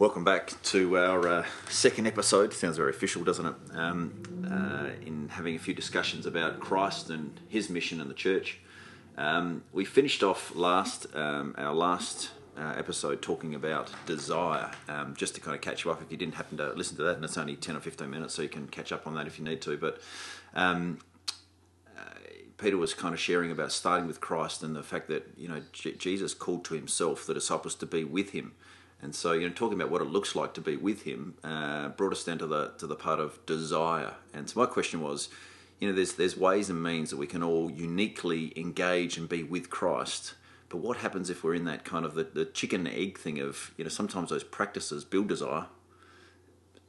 Welcome back to our uh, second episode. Sounds very official, doesn't it? Um, uh, in having a few discussions about Christ and his mission and the church. Um, we finished off last um, our last uh, episode talking about desire. Um, just to kind of catch you up, if you didn't happen to listen to that, and it's only ten or fifteen minutes, so you can catch up on that if you need to. But um, uh, Peter was kind of sharing about starting with Christ and the fact that you know J- Jesus called to himself the disciples to be with him. And so, you know, talking about what it looks like to be with him uh, brought us down to the to the part of desire. And so, my question was, you know, there's there's ways and means that we can all uniquely engage and be with Christ. But what happens if we're in that kind of the, the chicken egg thing of, you know, sometimes those practices build desire,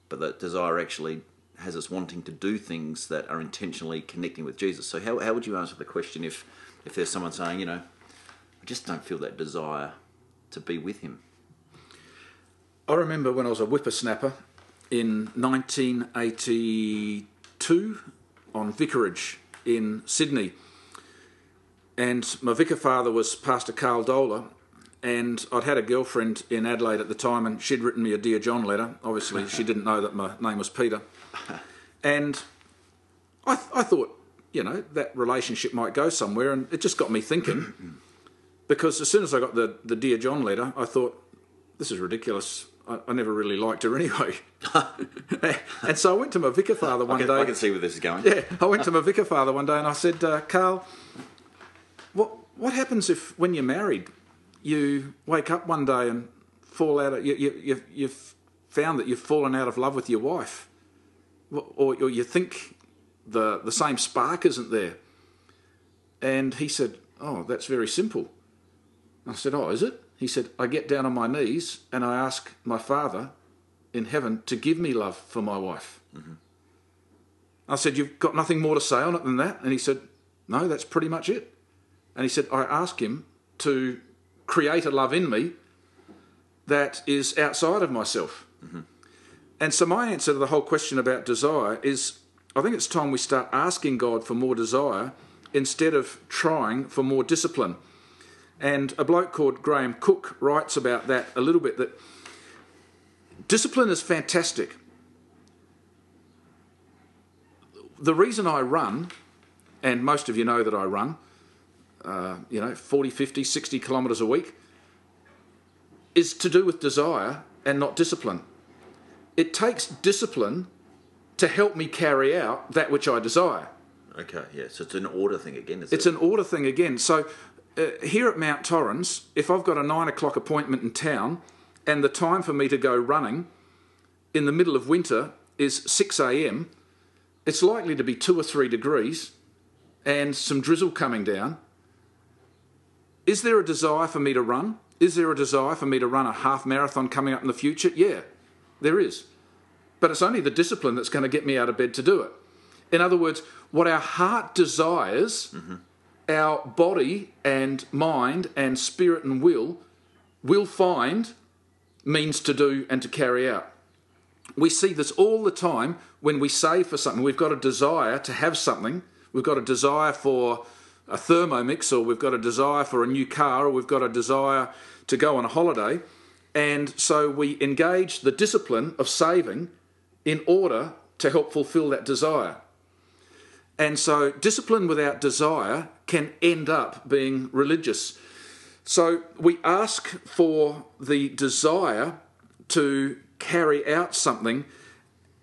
but that desire actually has us wanting to do things that are intentionally connecting with Jesus. So how, how would you answer the question if if there's someone saying, you know, I just don't feel that desire to be with him? I remember when I was a whippersnapper in 1982 on Vicarage in Sydney. And my vicar father was Pastor Carl Dola, and I'd had a girlfriend in Adelaide at the time, and she'd written me a Dear John letter. Obviously, she didn't know that my name was Peter. And I, th- I thought, you know, that relationship might go somewhere, and it just got me thinking. because as soon as I got the, the Dear John letter, I thought, this is ridiculous. I, I never really liked her anyway. and so I went to my vicar father one I can, day. I can see where this is going. Yeah, I went to my vicar father one day and I said, uh, Carl, what what happens if when you're married, you wake up one day and fall out of you, you you've, you've found that you've fallen out of love with your wife, or, or you think the the same spark isn't there. And he said, "Oh, that's very simple." I said, "Oh, is it?" He said, "I get down on my knees and I ask my Father in heaven to give me love for my wife." Mm-hmm. I said, You've got nothing more to say on it than that? And he said, No, that's pretty much it. And he said, I ask him to create a love in me that is outside of myself. Mm-hmm. And so, my answer to the whole question about desire is I think it's time we start asking God for more desire instead of trying for more discipline. And a bloke called Graham Cooke writes about that a little bit that discipline is fantastic. the reason I run, and most of you know that I run, uh, you know, 40, 50, 60 kilometres a week, is to do with desire and not discipline. It takes discipline to help me carry out that which I desire. Okay, yeah. So it's an order thing again. Is It's it? an order thing again. So uh, here at Mount Torrens, if I've got a nine o'clock appointment in town and the time for me to go running in the middle of winter is 6 a.m., it's likely to be two or three degrees and some drizzle coming down. Is there a desire for me to run? Is there a desire for me to run a half marathon coming up in the future? Yeah, there is. But it's only the discipline that's going to get me out of bed to do it. In other words, what our heart desires, our body and mind and spirit and will will find means to do and to carry out. We see this all the time when we save for something. We've got a desire to have something. We've got a desire for a thermomix, or we've got a desire for a new car, or we've got a desire to go on a holiday. And so we engage the discipline of saving in order to help fulfill that desire. And so discipline without desire can end up being religious. So we ask for the desire to carry out something,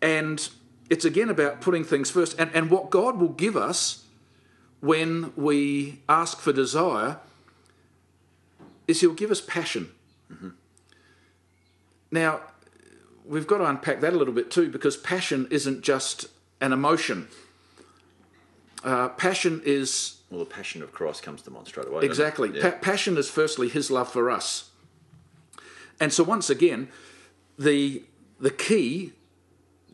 and it's again about putting things first. And, and what God will give us when we ask for desire is He'll give us passion. Mm-hmm. Now, we've got to unpack that a little bit too, because passion isn't just an emotion. Uh, passion is well, the passion of Christ comes to mind straight away. Exactly. Yeah. Pa- passion is firstly his love for us. And so once again, the the key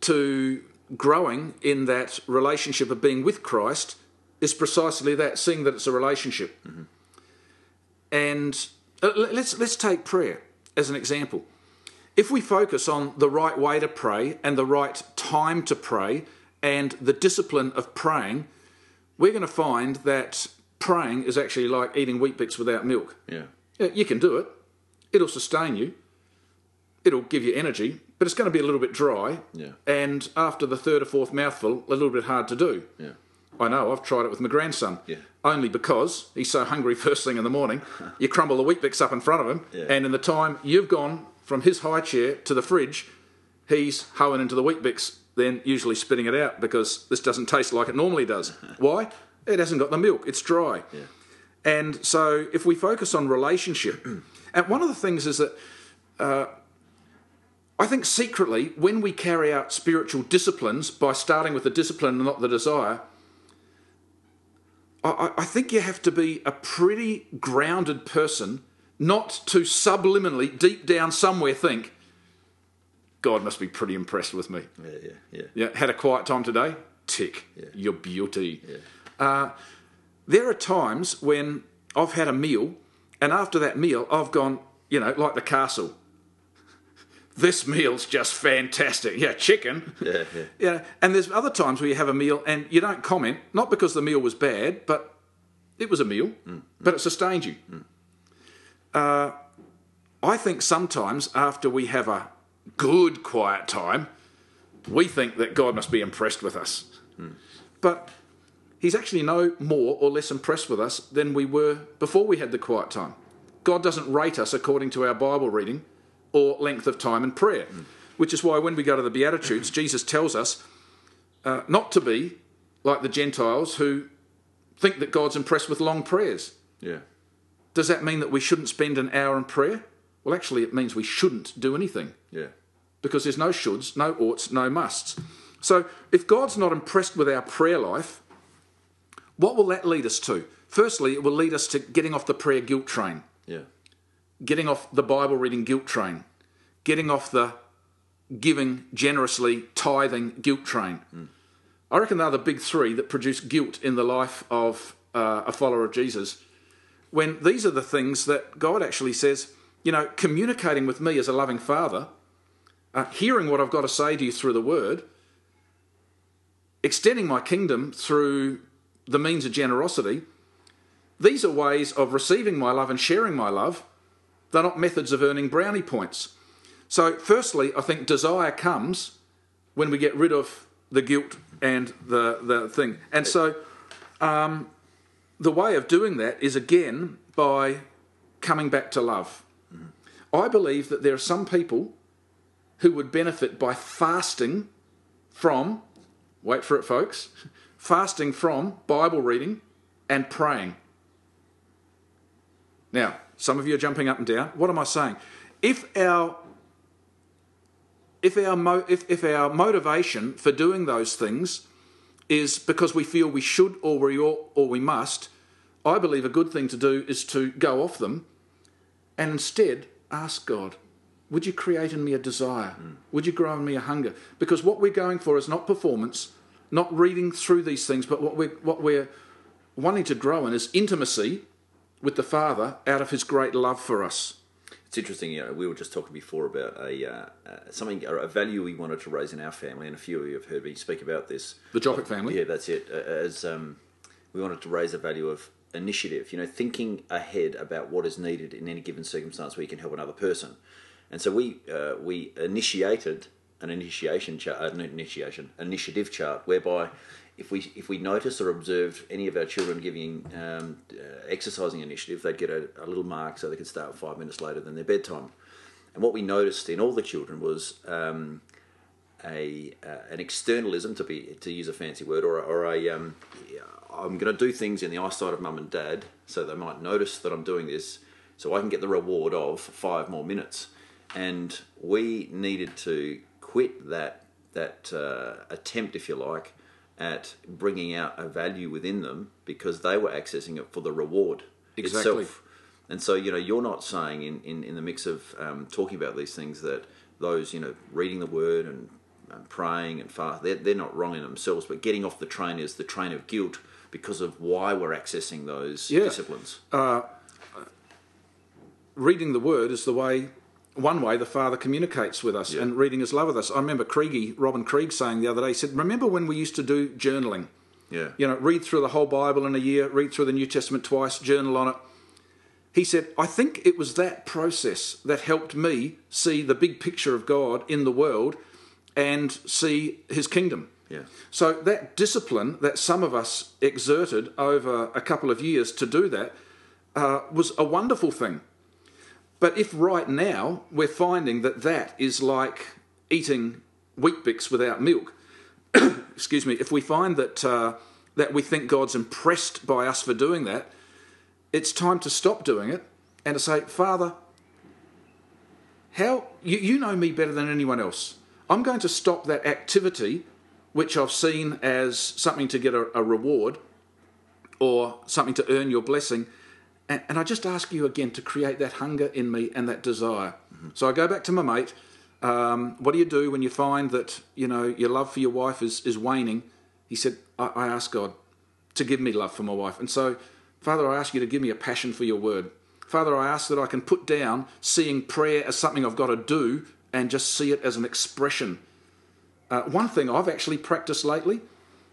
to growing in that relationship of being with Christ is precisely that, seeing that it's a relationship. And uh, let's let's take prayer as an example. If we focus on the right way to pray and the right time to pray and the discipline of praying, we're going to find that praying is actually like eating Weet-Bix without milk. yeah. You can do it, it'll sustain you, it'll give you energy, but it's going to be a little bit dry. Yeah. And after the third or fourth mouthful, a little bit hard to do. Yeah. I know, I've tried it with my grandson. Yeah. Only because he's so hungry first thing in the morning, you crumble the Weet-Bix up in front of him, Yeah. and in the time you've gone from his high chair to the fridge, he's hoeing into the Weet-Bix, then usually spitting it out because this doesn't taste like it normally does. Why? It hasn't got the milk, it's dry. Yeah. And so if we focus on relationship, and one of the things is that uh, I think secretly, when we carry out spiritual disciplines by starting with the discipline and not the desire, I- I, I think you have to be a pretty grounded person not to subliminally, deep down somewhere, think, God must be pretty impressed with me. Yeah, yeah, yeah. Yeah, had a quiet time today? Tick. Yeah. Your beauty. Yeah. Uh, there are times when I've had a meal, and after that meal, I've gone, you know, like the castle. This meal's just fantastic. Yeah, chicken. Yeah, yeah. Yeah, and there's other times where you have a meal and you don't comment, not because the meal was bad, but it was a meal, but it sustained you. Uh, I think sometimes after we have a good quiet time, we think that God must be impressed with us. But He's actually no more or less impressed with us than we were before we had the quiet time. God doesn't rate us according to our Bible reading or length of time in prayer, which is why when we go to the Beatitudes, Jesus tells us uh, not to be like the Gentiles who think that God's impressed with long prayers. Yeah. Does that mean that we shouldn't spend an hour in prayer? Well, actually, it means we shouldn't do anything Yeah. because there's no shoulds, no oughts, no musts. So if God's not impressed with our prayer life, what will that lead us to? Firstly, it will lead us to getting off the prayer guilt train, Yeah. getting off the Bible reading guilt train, getting off the giving generously, tithing guilt train. I reckon they're the big three that produce guilt in the life of uh, a follower of Jesus. When these are the things that God actually says, you know, communicating with me as a loving father, uh, hearing what I've got to say to you through the word, extending my kingdom through the means of generosity, these are ways of receiving my love and sharing my love. They're not methods of earning brownie points. So, firstly, I think desire comes when we get rid of the guilt and the, the thing. And so, um, the way of doing that is again by coming back to love. I believe that there are some people who would benefit by fasting from, wait for it, folks, fasting from Bible reading and praying. Now, some of you are jumping up and down. What am I saying? If our if our mo- if, if our motivation for doing those things is because we feel we should or we ought or we must, I believe a good thing to do is to go off them and instead ask God, would you create in me a desire? Would you grow in me a hunger? Because what we're going for is not performance, not reading through these things, but what we're, what we're wanting to grow in is intimacy with the Father out of His great love for us. It's interesting. You know, we were just talking before about a uh, uh, something, a value we wanted to raise in our family, and a few of you have heard me speak about this. The Joppic family. Yeah, that's it. Uh, As um, we wanted to raise a value of initiative, you know, thinking ahead about what is needed in any given circumstance where you can help another person. And so we uh, we initiated an initiation chart, uh, not initiation initiative chart, whereby if we if we noticed or observed any of our children giving um, uh, exercising initiative, they'd get a, a little mark so they could start five minutes later than their bedtime. And what we noticed in all the children was um, a uh, an externalism to be to use a fancy word or a, or a um, I'm going to do things in the eyesight of mum and dad so they might notice that I'm doing this so I can get the reward of five more minutes and we needed to quit that that uh, attempt if you like at bringing out a value within them because they were accessing it for the reward Exactly. itself and so, you know, you're not saying in, in, in the mix of um, talking about these things that those, you know, reading the word and, and praying and fast, they're, they're not wrong in themselves, but getting off the train is the train of guilt because of why we're accessing those Yeah. disciplines. Uh, reading the word is the way one way the father communicates with us Yeah. and reading his love with us i remember craigie robin krieg saying the other day he said remember when we used to do journaling Yeah. you know read through the whole bible in a year read through the new testament twice journal on it he said, I think it was that process that helped me see the big picture of God in the world and see his kingdom. Yeah. So that discipline that some of us exerted over a couple of years to do that uh, was a wonderful thing. But if right now we're finding that that is like eating Weet-Bix without milk, excuse me, if we find that uh, that we think God's impressed by us for doing that, it's time to stop doing it and to say, Father, how you, you know me better than anyone else. I'm going to stop that activity which I've seen as something to get a, a reward or something to earn your blessing. And, and, I just ask you again to create that hunger in me and that desire. Mm-hmm. So I go back to my mate. Um, what do you do when you find that you know your love for your wife is, is waning? He said, I, I ask God to give me love for my wife. And so, Father, I ask you to give me a passion for your word. Father, I ask that I can put down seeing prayer as something I've got to do and just see it as an expression. Uh, one thing I've actually practiced lately,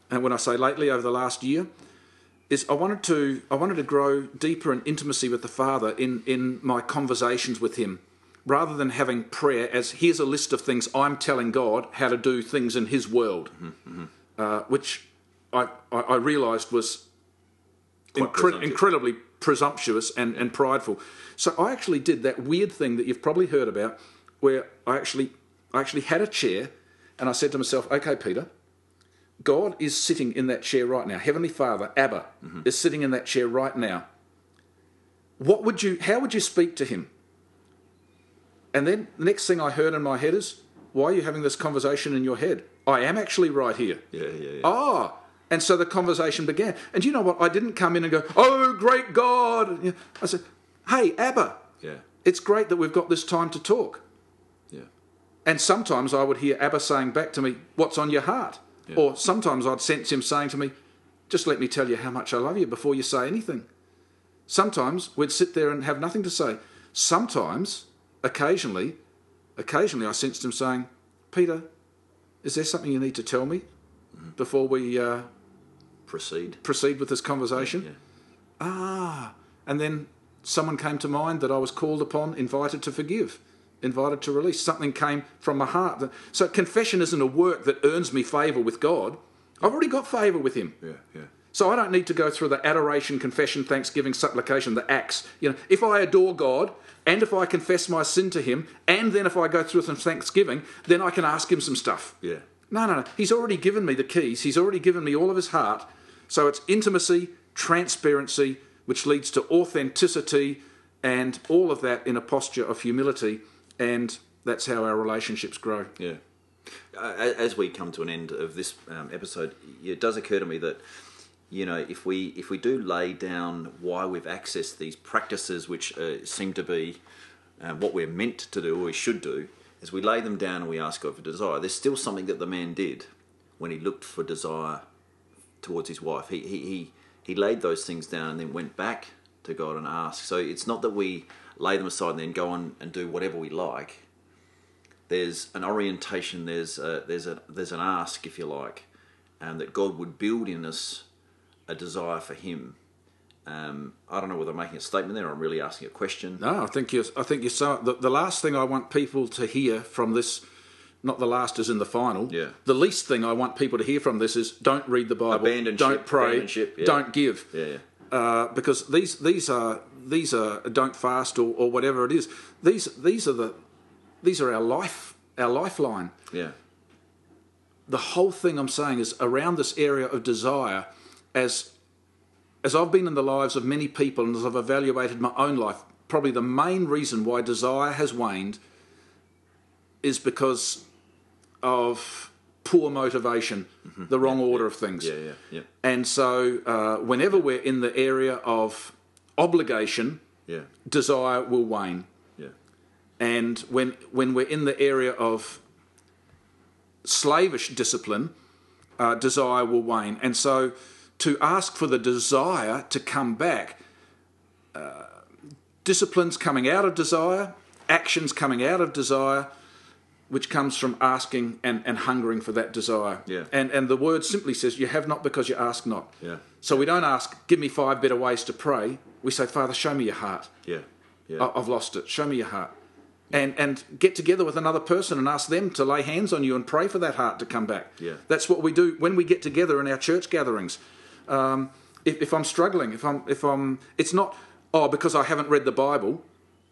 and when I say lately, over the last year, is I wanted to I wanted to grow deeper in intimacy with the Father in in my conversations with Him, rather than having prayer as here's a list of things I'm telling God how to do things in His world, mm-hmm. uh, which I I, I realised was incre- incredibly presumptuous and, and prideful. So I actually did that weird thing that you've probably heard about, where I actually I actually had a chair, and I said to myself, "Okay, Peter." God is sitting in that chair right now. Heavenly Father, Abba, mm-hmm. is sitting in that chair right now. What would you how would you speak to him? And then the next thing I heard in my head is, why are you having this conversation in your head? I am actually right here. Yeah, yeah, yeah. Ah, and so the conversation began. And you know what? I didn't come in and go, oh, great God. I said, hey, Abba. Yeah. It's great that we've got this time to talk. And sometimes I would hear Abba saying back to me, what's on your heart? Yeah. Or sometimes I'd sense him saying to me, just let me tell you how much I love you before you say anything. Sometimes we'd sit there and have nothing to say. Sometimes, occasionally, occasionally I sensed him saying, Peter, is there something you need to tell me before we uh, proceed proceed with this conversation? Yeah. Ah, and then someone came to mind that I was called upon, invited to forgive, invited to release. Something came from my heart. So confession isn't a work that earns me favour with God. I've already got favour with Him. Yeah, yeah. So I don't need to go through the adoration, confession, thanksgiving, supplication, the acts. You know, if I adore God and if I confess my sin to Him, and then if I go through some thanksgiving, then I can ask Him some stuff. Yeah. No, no, no. He's already given me the keys. He's already given me all of his heart. So it's intimacy, transparency, which leads to authenticity, and all of that in a posture of humility. And that's how our relationships grow. Yeah. As we come to an end of this um, episode, it does occur to me that you know if we if we do lay down why we've accessed these practices, which uh, seem to be uh, what we're meant to do or we should do, as we lay them down and we ask God for desire, there's still something that the man did when he looked for desire towards his wife. He, he, he, he laid those things down and then went back to God and asked. So it's not that we lay them aside and then go on and do whatever we like. There's an orientation, there's a, there's, a, there's an ask, if you like, and that God would build in us a desire for Him um, I don't know whether I'm making a statement there or I'm really asking a question. No, I think you're. I think you're. So, the, the last thing I want people to hear from this, not the last is in the final. Yeah. The least thing I want people to hear from this is don't read the Bible, abandon don't pray, yeah. don't give. Yeah. yeah. Uh, because these these are these are don't fast or, or whatever it is. These these are the these are our life our lifeline. Yeah. The whole thing I'm saying is around this area of desire as as I've been in the lives of many people and as I've evaluated my own life, probably the main reason why desire has waned is because of poor motivation, mm-hmm. the wrong yeah, order yeah. of things. Yeah, yeah, yeah. And so, uh, whenever we're in the area of obligation, yeah. desire will wane. Yeah. And when when we're in the area of slavish discipline, uh, desire will wane. And so, to ask for the desire to come back. Uh, disciplines coming out of desire, actions coming out of desire, which comes from asking and, and hungering for that desire. Yeah. And and the word simply says, "You have not because you ask not." Yeah. So we don't ask, "Give me five better ways to pray." We say, Father, show me your heart. Yeah. Yeah. I- I've lost it. Show me your heart. And, and get together with another person and ask them to lay hands on you and pray for that heart to come back. Yeah. That's what we do when we get together in our church gatherings. Um, if, if I'm struggling, if I'm, if I'm, it's not, oh, because I haven't read the Bible.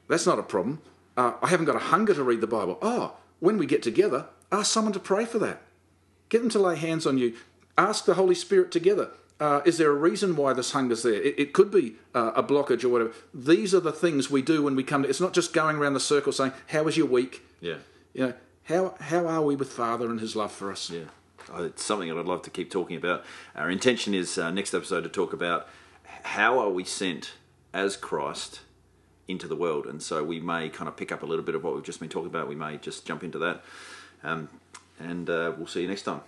That's not a problem. Uh, I haven't got a hunger to read the Bible. Oh, when we get together, ask someone to pray for that. Get them to lay hands on you. Ask the Holy Spirit together. Uh, is there a reason why this hunger's there? It, it could be uh, a blockage or whatever. These are the things we do when we come to. It's not just going around the circle saying, "How was your week?" yeah. You know, how how are we with Father and His love for us? Yeah, Uh, it's something that I'd love to keep talking about. Our intention is uh, next episode to talk about how are we sent as Christ into the world, and so we may kind of pick up a little bit of what we've just been talking about. We may just jump into that, um, and uh, we'll see you next time.